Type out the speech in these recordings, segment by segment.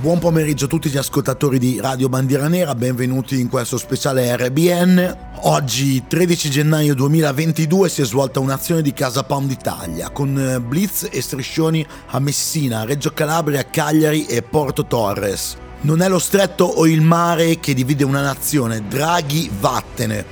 Buon pomeriggio a tutti gli ascoltatori di Radio Bandiera Nera, benvenuti in questo speciale RBN. Oggi 13 gennaio 2022 si è svolta un'azione di Casa Pound Italia con eh, blitz e striscioni a Messina, Reggio Calabria, Cagliari e Porto Torres. Non è lo stretto o il mare che divide una nazione, Draghi vattene.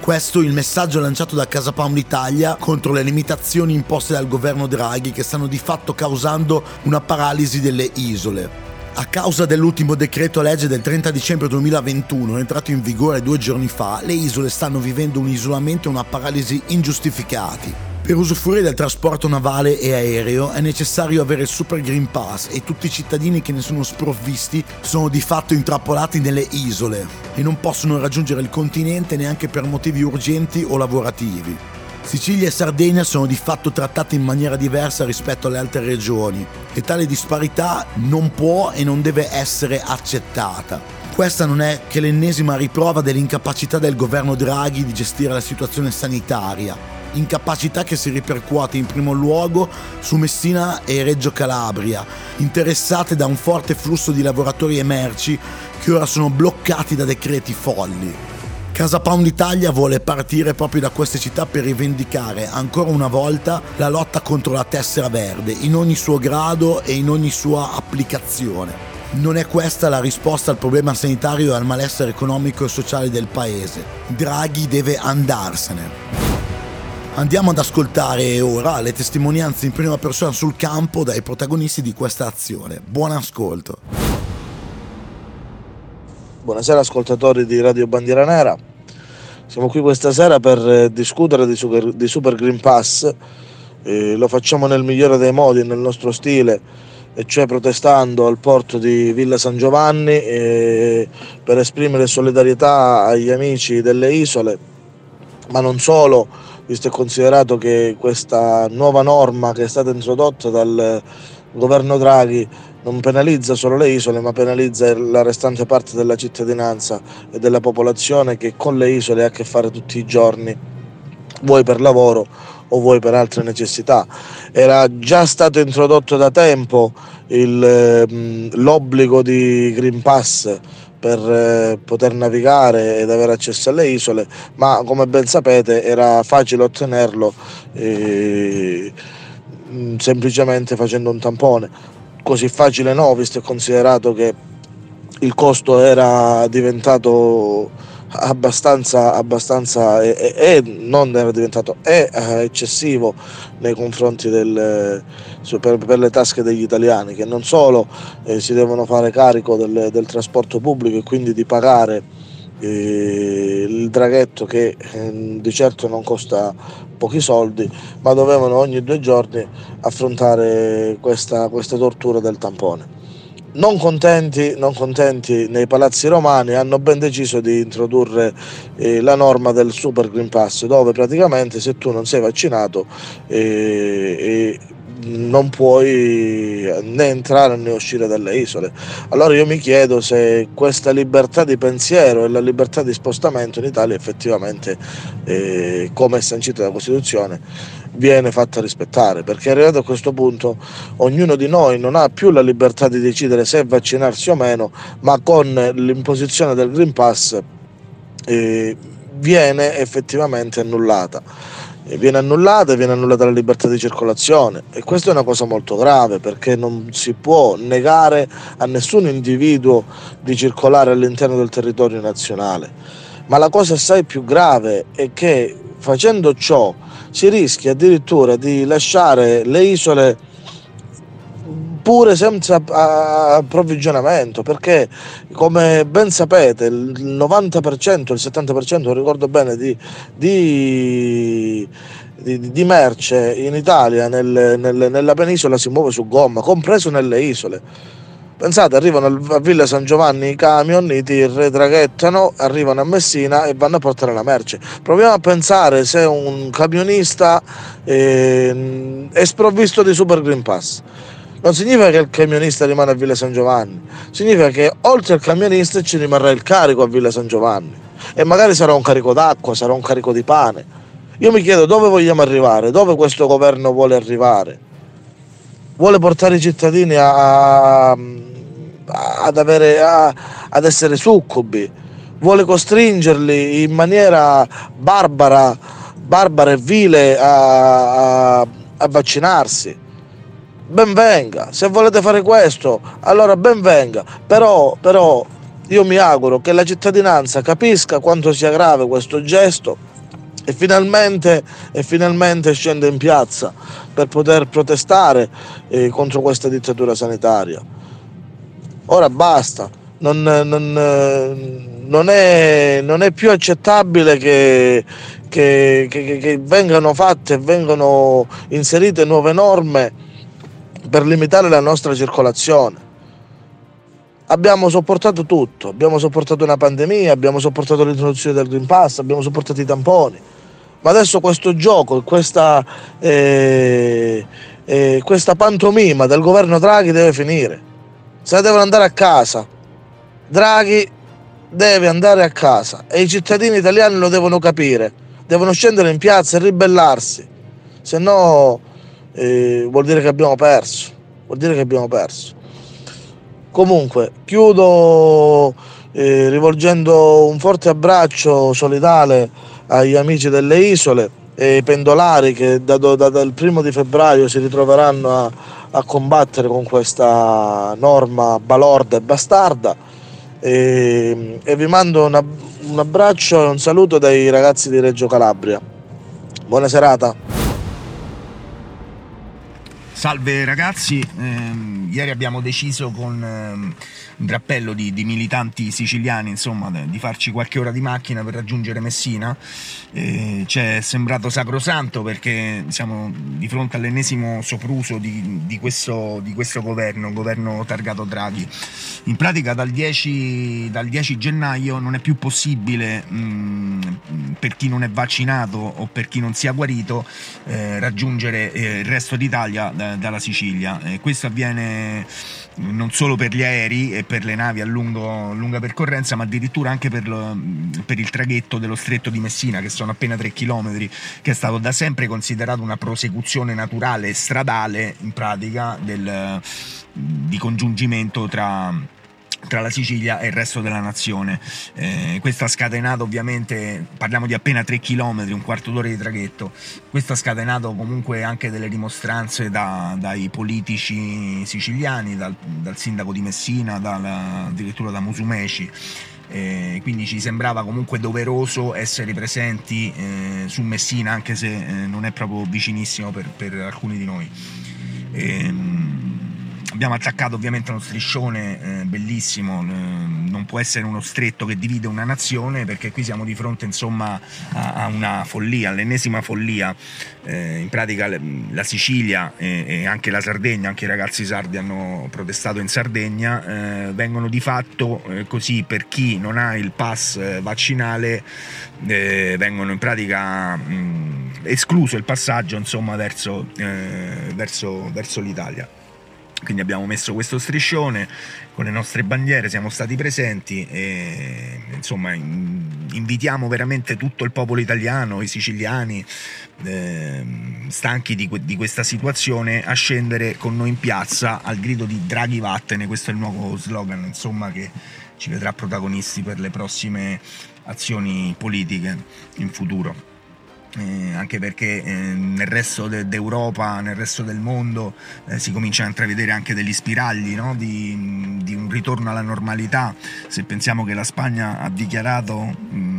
Questo è il messaggio lanciato da Casa Pound Italia contro le limitazioni imposte dal governo Draghi che stanno di fatto causando una paralisi delle isole. A causa dell'ultimo decreto legge del 30 dicembre 2021, entrato in vigore due giorni fa, le isole stanno vivendo un isolamento e una paralisi ingiustificati. Per usufruire del trasporto navale e aereo è necessario avere il Super Green Pass e tutti i cittadini che ne sono sprovvisti sono di fatto intrappolati nelle isole e non possono raggiungere il continente neanche per motivi urgenti o lavorativi. Sicilia e Sardegna sono di fatto trattate in maniera diversa rispetto alle altre regioni e tale disparità non può e non deve essere accettata. Questa non è che l'ennesima riprova dell'incapacità del governo Draghi di gestire la situazione sanitaria, incapacità che si ripercuote in primo luogo su Messina e Reggio Calabria, interessate da un forte flusso di lavoratori e merci che ora sono bloccati da decreti folli. Casa Pound Italia vuole partire proprio da queste città per rivendicare ancora una volta la lotta contro la tessera verde in ogni suo grado e in ogni sua applicazione. Non è questa la risposta al problema sanitario e al malessere economico e sociale del paese. Draghi deve andarsene. Andiamo ad ascoltare ora le testimonianze in prima persona sul campo dai protagonisti di questa azione. Buon ascolto. Buonasera ascoltatori di Radio Bandiera Nera. Siamo qui questa sera per eh, discutere di Super, di Super Green Pass. Eh, lo facciamo nel migliore dei modi, nel nostro stile, e cioè protestando al porto di Villa San Giovanni eh, per esprimere solidarietà agli amici delle isole, ma non solo, visto e considerato che questa nuova norma che è stata introdotta dal governo Draghi non penalizza solo le isole, ma penalizza la restante parte della cittadinanza e della popolazione che con le isole ha a che fare tutti i giorni, vuoi per lavoro o vuoi per altre necessità. Era già stato introdotto da tempo il, ehm, l'obbligo di Green Pass per eh, poter navigare ed avere accesso alle isole, ma come ben sapete era facile ottenerlo eh, semplicemente facendo un tampone così facile no, visto e considerato che il costo era diventato abbastanza, abbastanza e, e, non era diventato è eh, eccessivo nei confronti del, per, per, le tasche degli italiani che non solo eh, si devono fare carico del, del, trasporto pubblico e quindi di pagare eh, il draghetto che eh, di certo non costa pochi soldi, ma dovevano ogni due giorni affrontare questa, questa tortura del tampone. Non contenti, non contenti, nei palazzi romani hanno ben deciso di introdurre eh, la norma del Super Green Pass, dove praticamente se tu non sei vaccinato eh, non puoi né entrare né uscire dalle isole. Allora io mi chiedo se questa libertà di pensiero e la libertà di spostamento in Italia effettivamente, eh, come è sancito dalla Costituzione, viene fatta rispettare, perché arrivato a questo punto ognuno di noi non ha più la libertà di decidere se vaccinarsi o meno, ma con l'imposizione del Green Pass eh, viene effettivamente annullata viene annullata, viene annullata la libertà di circolazione e questa è una cosa molto grave perché non si può negare a nessun individuo di circolare all'interno del territorio nazionale. Ma la cosa assai più grave è che facendo ciò si rischia addirittura di lasciare le isole pure senza approvvigionamento perché come ben sapete il 90% il 70% non ricordo bene di, di, di, di merce in Italia nel, nel, nella penisola si muove su gomma compreso nelle isole Pensate, arrivano a Villa San Giovanni i camion, i tir traghettano, arrivano a Messina e vanno a portare la merce. Proviamo a pensare se un camionista eh, è sprovvisto di Super Green Pass non significa che il camionista rimane a Villa San Giovanni, significa che oltre al camionista ci rimarrà il carico a Villa San Giovanni e magari sarà un carico d'acqua, sarà un carico di pane. Io mi chiedo dove vogliamo arrivare, dove questo governo vuole arrivare. Vuole portare i cittadini a, ad, avere, a, ad essere succubi, vuole costringerli in maniera barbara, barbara e vile a, a, a vaccinarsi. Ben venga, se volete fare questo, allora ben venga, però, però io mi auguro che la cittadinanza capisca quanto sia grave questo gesto e finalmente, e finalmente scende in piazza per poter protestare eh, contro questa dittatura sanitaria. Ora basta, non, non, non, è, non è, più accettabile che, che, che, che vengano fatte e vengano inserite nuove norme per limitare la nostra circolazione. Abbiamo sopportato tutto, abbiamo sopportato una pandemia, abbiamo sopportato l'introduzione del Green Pass, abbiamo sopportato i tamponi, ma adesso questo gioco, questa, eh, eh, questa pantomima del governo Draghi deve finire, se devono andare a casa, Draghi deve andare a casa e i cittadini italiani lo devono capire, devono scendere in piazza e ribellarsi, se no eh, vuol dire che abbiamo perso, vuol dire che abbiamo perso. Comunque, chiudo eh, rivolgendo un forte abbraccio solidale agli amici delle isole e ai pendolari che da, da, dal primo di febbraio si ritroveranno a, a combattere con questa norma balorda e bastarda. E, e vi mando una, un abbraccio e un saluto dai ragazzi di Reggio Calabria. Buona serata. Salve ragazzi, eh, ieri abbiamo deciso con eh, un drappello di, di, militanti siciliani insomma, di farci qualche ora di macchina per raggiungere Messina. Eh, ci è sembrato sacrosanto perché siamo di fronte all'ennesimo sopruso di, di, questo, di questo governo, governo targato Draghi. In pratica dal 10, dal 10 gennaio non è più possibile mh, per chi non è vaccinato o per chi non sia guarito eh, raggiungere eh, il resto d'Italia dalla Sicilia. Eh, questo avviene non solo per gli aerei e per le navi a lungo, lunga percorrenza, ma addirittura anche per, lo, per, il traghetto dello stretto di Messina, che sono appena 3 km, che è stato da sempre considerato una prosecuzione naturale stradale in pratica del, di congiungimento tra tra la Sicilia e il resto della nazione. Eh, questo ha scatenato ovviamente, parliamo di appena 3 km, un quarto d'ora di traghetto, questo ha scatenato comunque anche delle dimostranze da, dai politici siciliani, dal, dal, sindaco di Messina, dalla, addirittura da Musumeci. Eh, quindi ci sembrava comunque doveroso essere presenti eh, su Messina anche se eh, non è proprio vicinissimo per, per alcuni di noi. Abbiamo attaccato ovviamente uno striscione eh, bellissimo, eh, non può essere uno stretto che divide una nazione perché qui siamo di fronte insomma a, a una follia, all'ennesima follia, eh, in pratica la Sicilia e, e, anche la Sardegna, anche i ragazzi sardi hanno protestato in Sardegna, eh, vengono di fatto eh, così per chi non ha il pass eh, vaccinale vengono in pratica mh, escluso il passaggio insomma verso, verso, verso l'Italia quindi abbiamo messo questo striscione con le nostre bandiere, siamo stati presenti e insomma invitiamo veramente tutto il popolo italiano, i siciliani, eh, stanchi di, di, questa situazione, a scendere con noi in piazza al grido di Draghi vattene, questo è il nuovo slogan insomma che ci vedrà protagonisti per le prossime azioni politiche in futuro eh, anche perché eh, nel resto de- d'Europa, nel resto del mondo eh, si comincia a intravedere anche degli spiragli no? di, di, un ritorno alla normalità. Se pensiamo che la Spagna ha dichiarato, mh,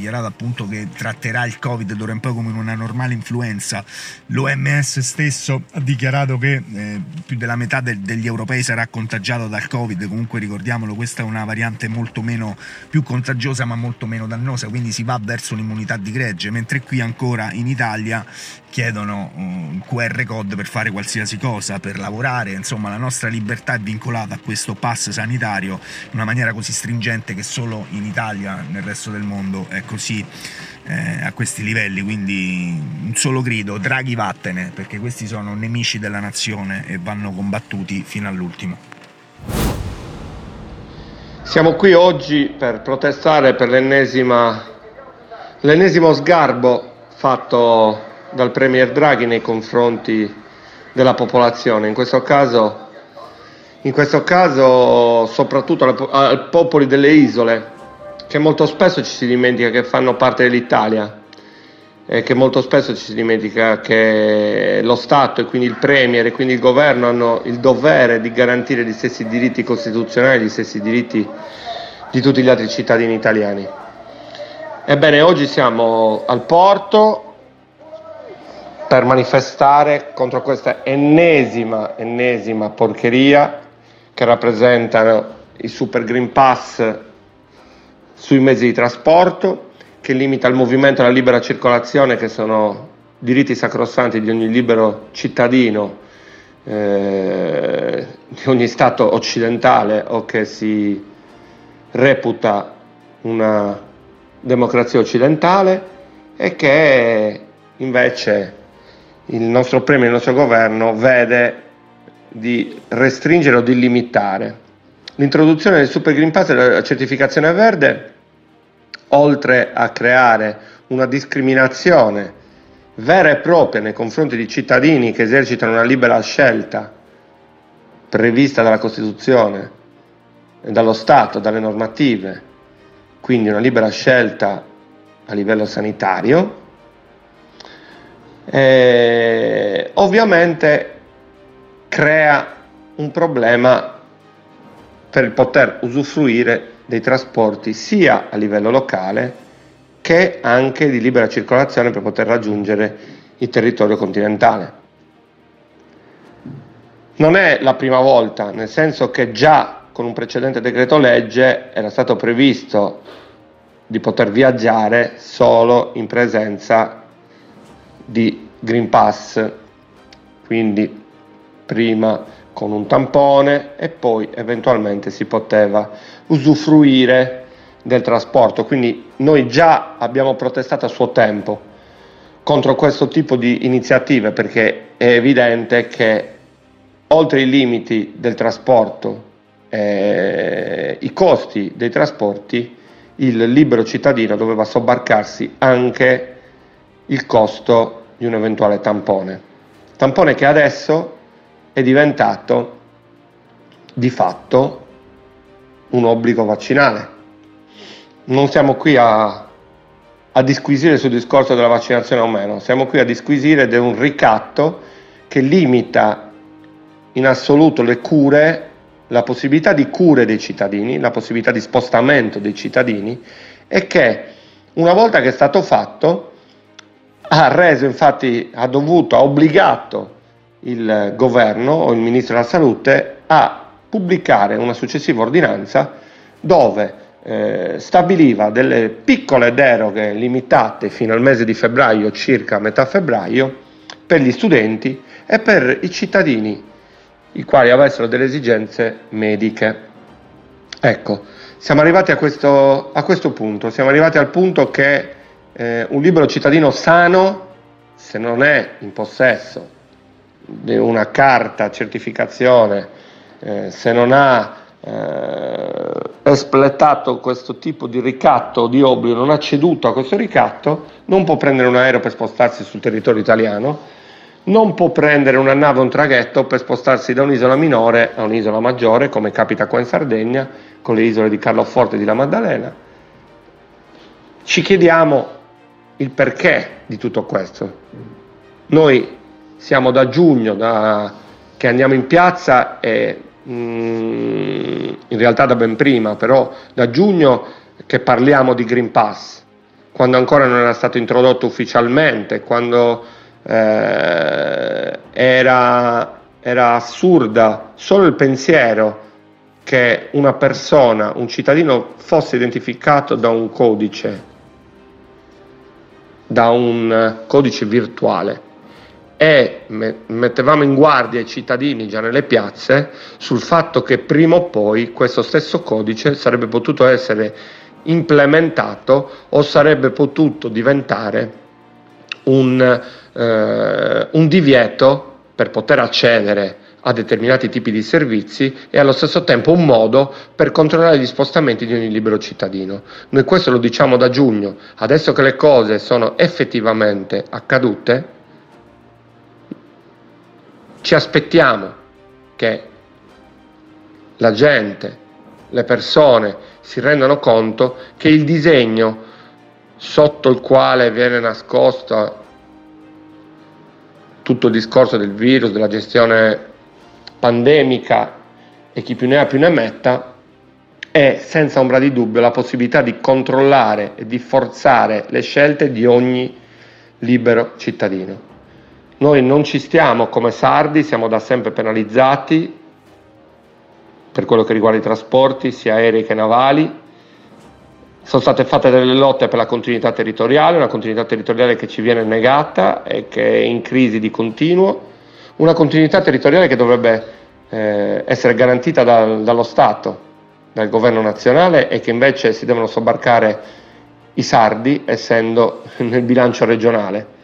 dichiarato appunto che tratterà il Covid d'ora in poi come una normale influenza, l'OMS stesso ha dichiarato che eh, più della metà de- degli europei sarà contagiato dal Covid, comunque ricordiamolo, questa è una variante molto meno più contagiosa ma molto meno dannosa, quindi si va verso un'immunità di gregge, mentre qui ancora in Italia chiedono un QR code per fare qualsiasi cosa, per lavorare, insomma la nostra libertà è vincolata a questo pass sanitario in una maniera così stringente che solo in Italia, nel resto del mondo è così eh, a questi livelli, quindi un solo grido, Draghi vattene, perché questi sono nemici della nazione e vanno combattuti fino all'ultimo. Siamo qui oggi per protestare per L'ennesimo sgarbo fatto dal Premier Draghi nei confronti della popolazione, in questo caso in questo caso soprattutto ai popoli delle isole, che molto spesso ci si dimentica che fanno parte dell'Italia e che molto spesso ci si dimentica che lo Stato e quindi il Premier e quindi il governo hanno il dovere di garantire gli stessi diritti costituzionali, gli stessi diritti di tutti gli altri cittadini italiani. Ebbene, oggi siamo al porto per manifestare contro questa ennesima, ennesima porcheria che rappresentano i Super Green Pass sui mezzi di trasporto, che limita il movimento e la libera circolazione, che sono diritti sacrosanti di ogni libero cittadino eh, di ogni Stato occidentale o che si reputa una democrazia occidentale e che invece il nostro premio, il nostro governo vede di restringere o di limitare. L'introduzione del Super Green Pass e della certificazione verde, oltre a creare una discriminazione vera e propria nei confronti di cittadini che esercitano una libera scelta prevista dalla Costituzione, dallo Stato, dalle normative, quindi una libera scelta a livello sanitario, eh, ovviamente crea un problema per poter usufruire dei trasporti sia a livello locale che anche di libera circolazione per poter raggiungere il territorio continentale. Non è la prima volta, nel senso che già con un precedente decreto legge era stato previsto di poter viaggiare solo in presenza di Green Pass, quindi prima con un tampone e poi eventualmente si poteva usufruire del trasporto. Quindi noi già abbiamo protestato a suo tempo contro questo tipo di iniziative perché è evidente che oltre i limiti del trasporto, eh, i costi dei trasporti, il libero cittadino doveva sobbarcarsi anche il costo di un eventuale tampone. Tampone che adesso è diventato di fatto un obbligo vaccinale. Non siamo qui a, a disquisire sul discorso della vaccinazione o meno, siamo qui a disquisire di un ricatto che limita in assoluto le cure, la possibilità di cure dei cittadini, la possibilità di spostamento dei cittadini e che una volta che è stato fatto ha reso infatti, ha dovuto, ha obbligato il governo o il ministro della salute a pubblicare una successiva ordinanza dove eh, stabiliva delle piccole deroghe limitate fino al mese di febbraio, circa metà febbraio, per gli studenti e per i cittadini i quali avessero delle esigenze mediche. Ecco, siamo arrivati a questo, a questo punto, siamo arrivati al punto che eh, un libero cittadino sano, se non è in possesso una carta certificazione, eh, se non ha eh, espletato questo tipo di ricatto o di obbligo, non ha ceduto a questo ricatto, non può prendere un aereo per spostarsi sul territorio italiano, non può prendere una nave o un traghetto per spostarsi da un'isola minore a un'isola maggiore, come capita qua in Sardegna, con le isole di Carloforte e di La Maddalena. Ci chiediamo il perché di tutto questo. Noi siamo da giugno da, che andiamo in piazza e mm, in realtà da ben prima, però da giugno che parliamo di Green Pass, quando ancora non era stato introdotto ufficialmente, quando eh, era, era assurda solo il pensiero che una persona, un cittadino fosse identificato da un codice da un codice virtuale e mettevamo in guardia i cittadini già nelle piazze sul fatto che prima o poi questo stesso codice sarebbe potuto essere implementato o sarebbe potuto diventare un, eh, un divieto per poter accedere a determinati tipi di servizi e allo stesso tempo un modo per controllare gli spostamenti di ogni libero cittadino. Noi questo lo diciamo da giugno, adesso che le cose sono effettivamente accadute, ci aspettiamo che la gente, le persone si rendono conto che il disegno sotto il quale viene nascosto tutto il discorso del virus, della gestione pandemica e chi più ne ha più ne metta, è senza ombra di dubbio la possibilità di controllare e di forzare le scelte di ogni libero cittadino. Noi non ci stiamo come sardi, siamo da sempre penalizzati per quello che riguarda i trasporti, sia aerei che navali. Sono state fatte delle lotte per la continuità territoriale, una continuità territoriale che ci viene negata e che è in crisi di continuo, una continuità territoriale che dovrebbe eh, essere garantita dal, dallo Stato, dal governo nazionale e che invece si devono sobbarcare i sardi essendo nel bilancio regionale.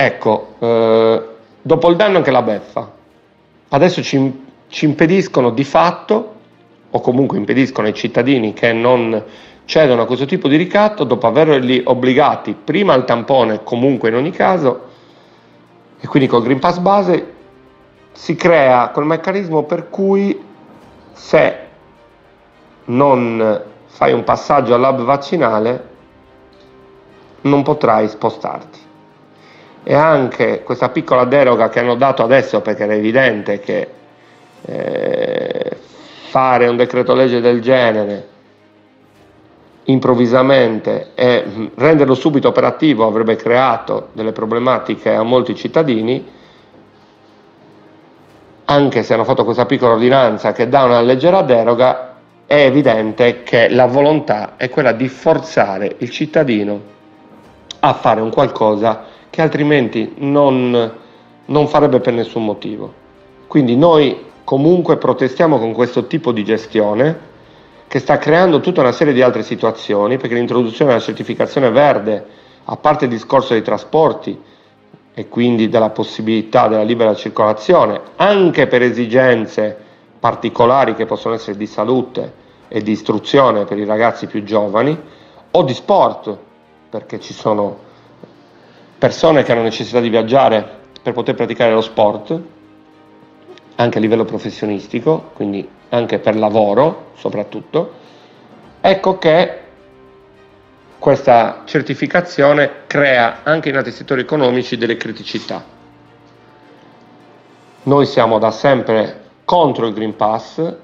Ecco, eh, dopo il danno anche la beffa. Adesso ci, ci impediscono di fatto, o comunque impediscono ai cittadini che non cedono a questo tipo di ricatto, dopo averli obbligati prima al tampone, comunque in ogni caso, e quindi col Green Pass base, si crea quel meccanismo per cui se non fai un passaggio al lab vaccinale non potrai spostarti. E anche questa piccola deroga che hanno dato adesso, perché era evidente che eh, fare un decreto legge del genere improvvisamente e renderlo subito operativo avrebbe creato delle problematiche a molti cittadini, anche se hanno fatto questa piccola ordinanza che dà una leggera deroga, è evidente che la volontà è quella di forzare il cittadino a fare un qualcosa che altrimenti non, non farebbe per nessun motivo. Quindi noi comunque protestiamo con questo tipo di gestione che sta creando tutta una serie di altre situazioni, perché l'introduzione della certificazione verde, a parte il discorso dei trasporti e quindi della possibilità della libera circolazione, anche per esigenze particolari che possono essere di salute e di istruzione per i ragazzi più giovani, o di sport, perché ci sono persone che hanno necessità di viaggiare per poter praticare lo sport, anche a livello professionistico, quindi anche per lavoro soprattutto, ecco che questa certificazione crea anche in altri settori economici delle criticità. Noi siamo da sempre contro il Green Pass,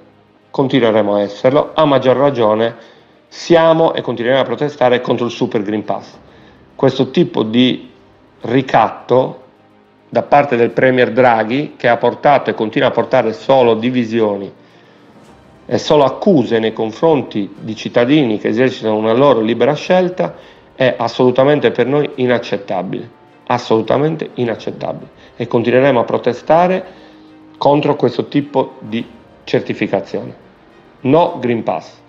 continueremo a esserlo, a maggior ragione siamo e continueremo a protestare contro il Super Green Pass. Questo tipo di ricatto da parte del Premier Draghi che ha portato e continua a portare solo divisioni e solo accuse nei confronti di cittadini che esercitano una loro libera scelta è assolutamente per noi inaccettabile, assolutamente inaccettabile e continueremo a protestare contro questo tipo di certificazione. No Green Pass.